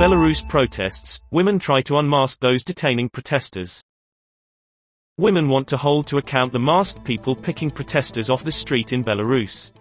Belarus protests, women try to unmask those detaining protesters. Women want to hold to account the masked people picking protesters off the street in Belarus.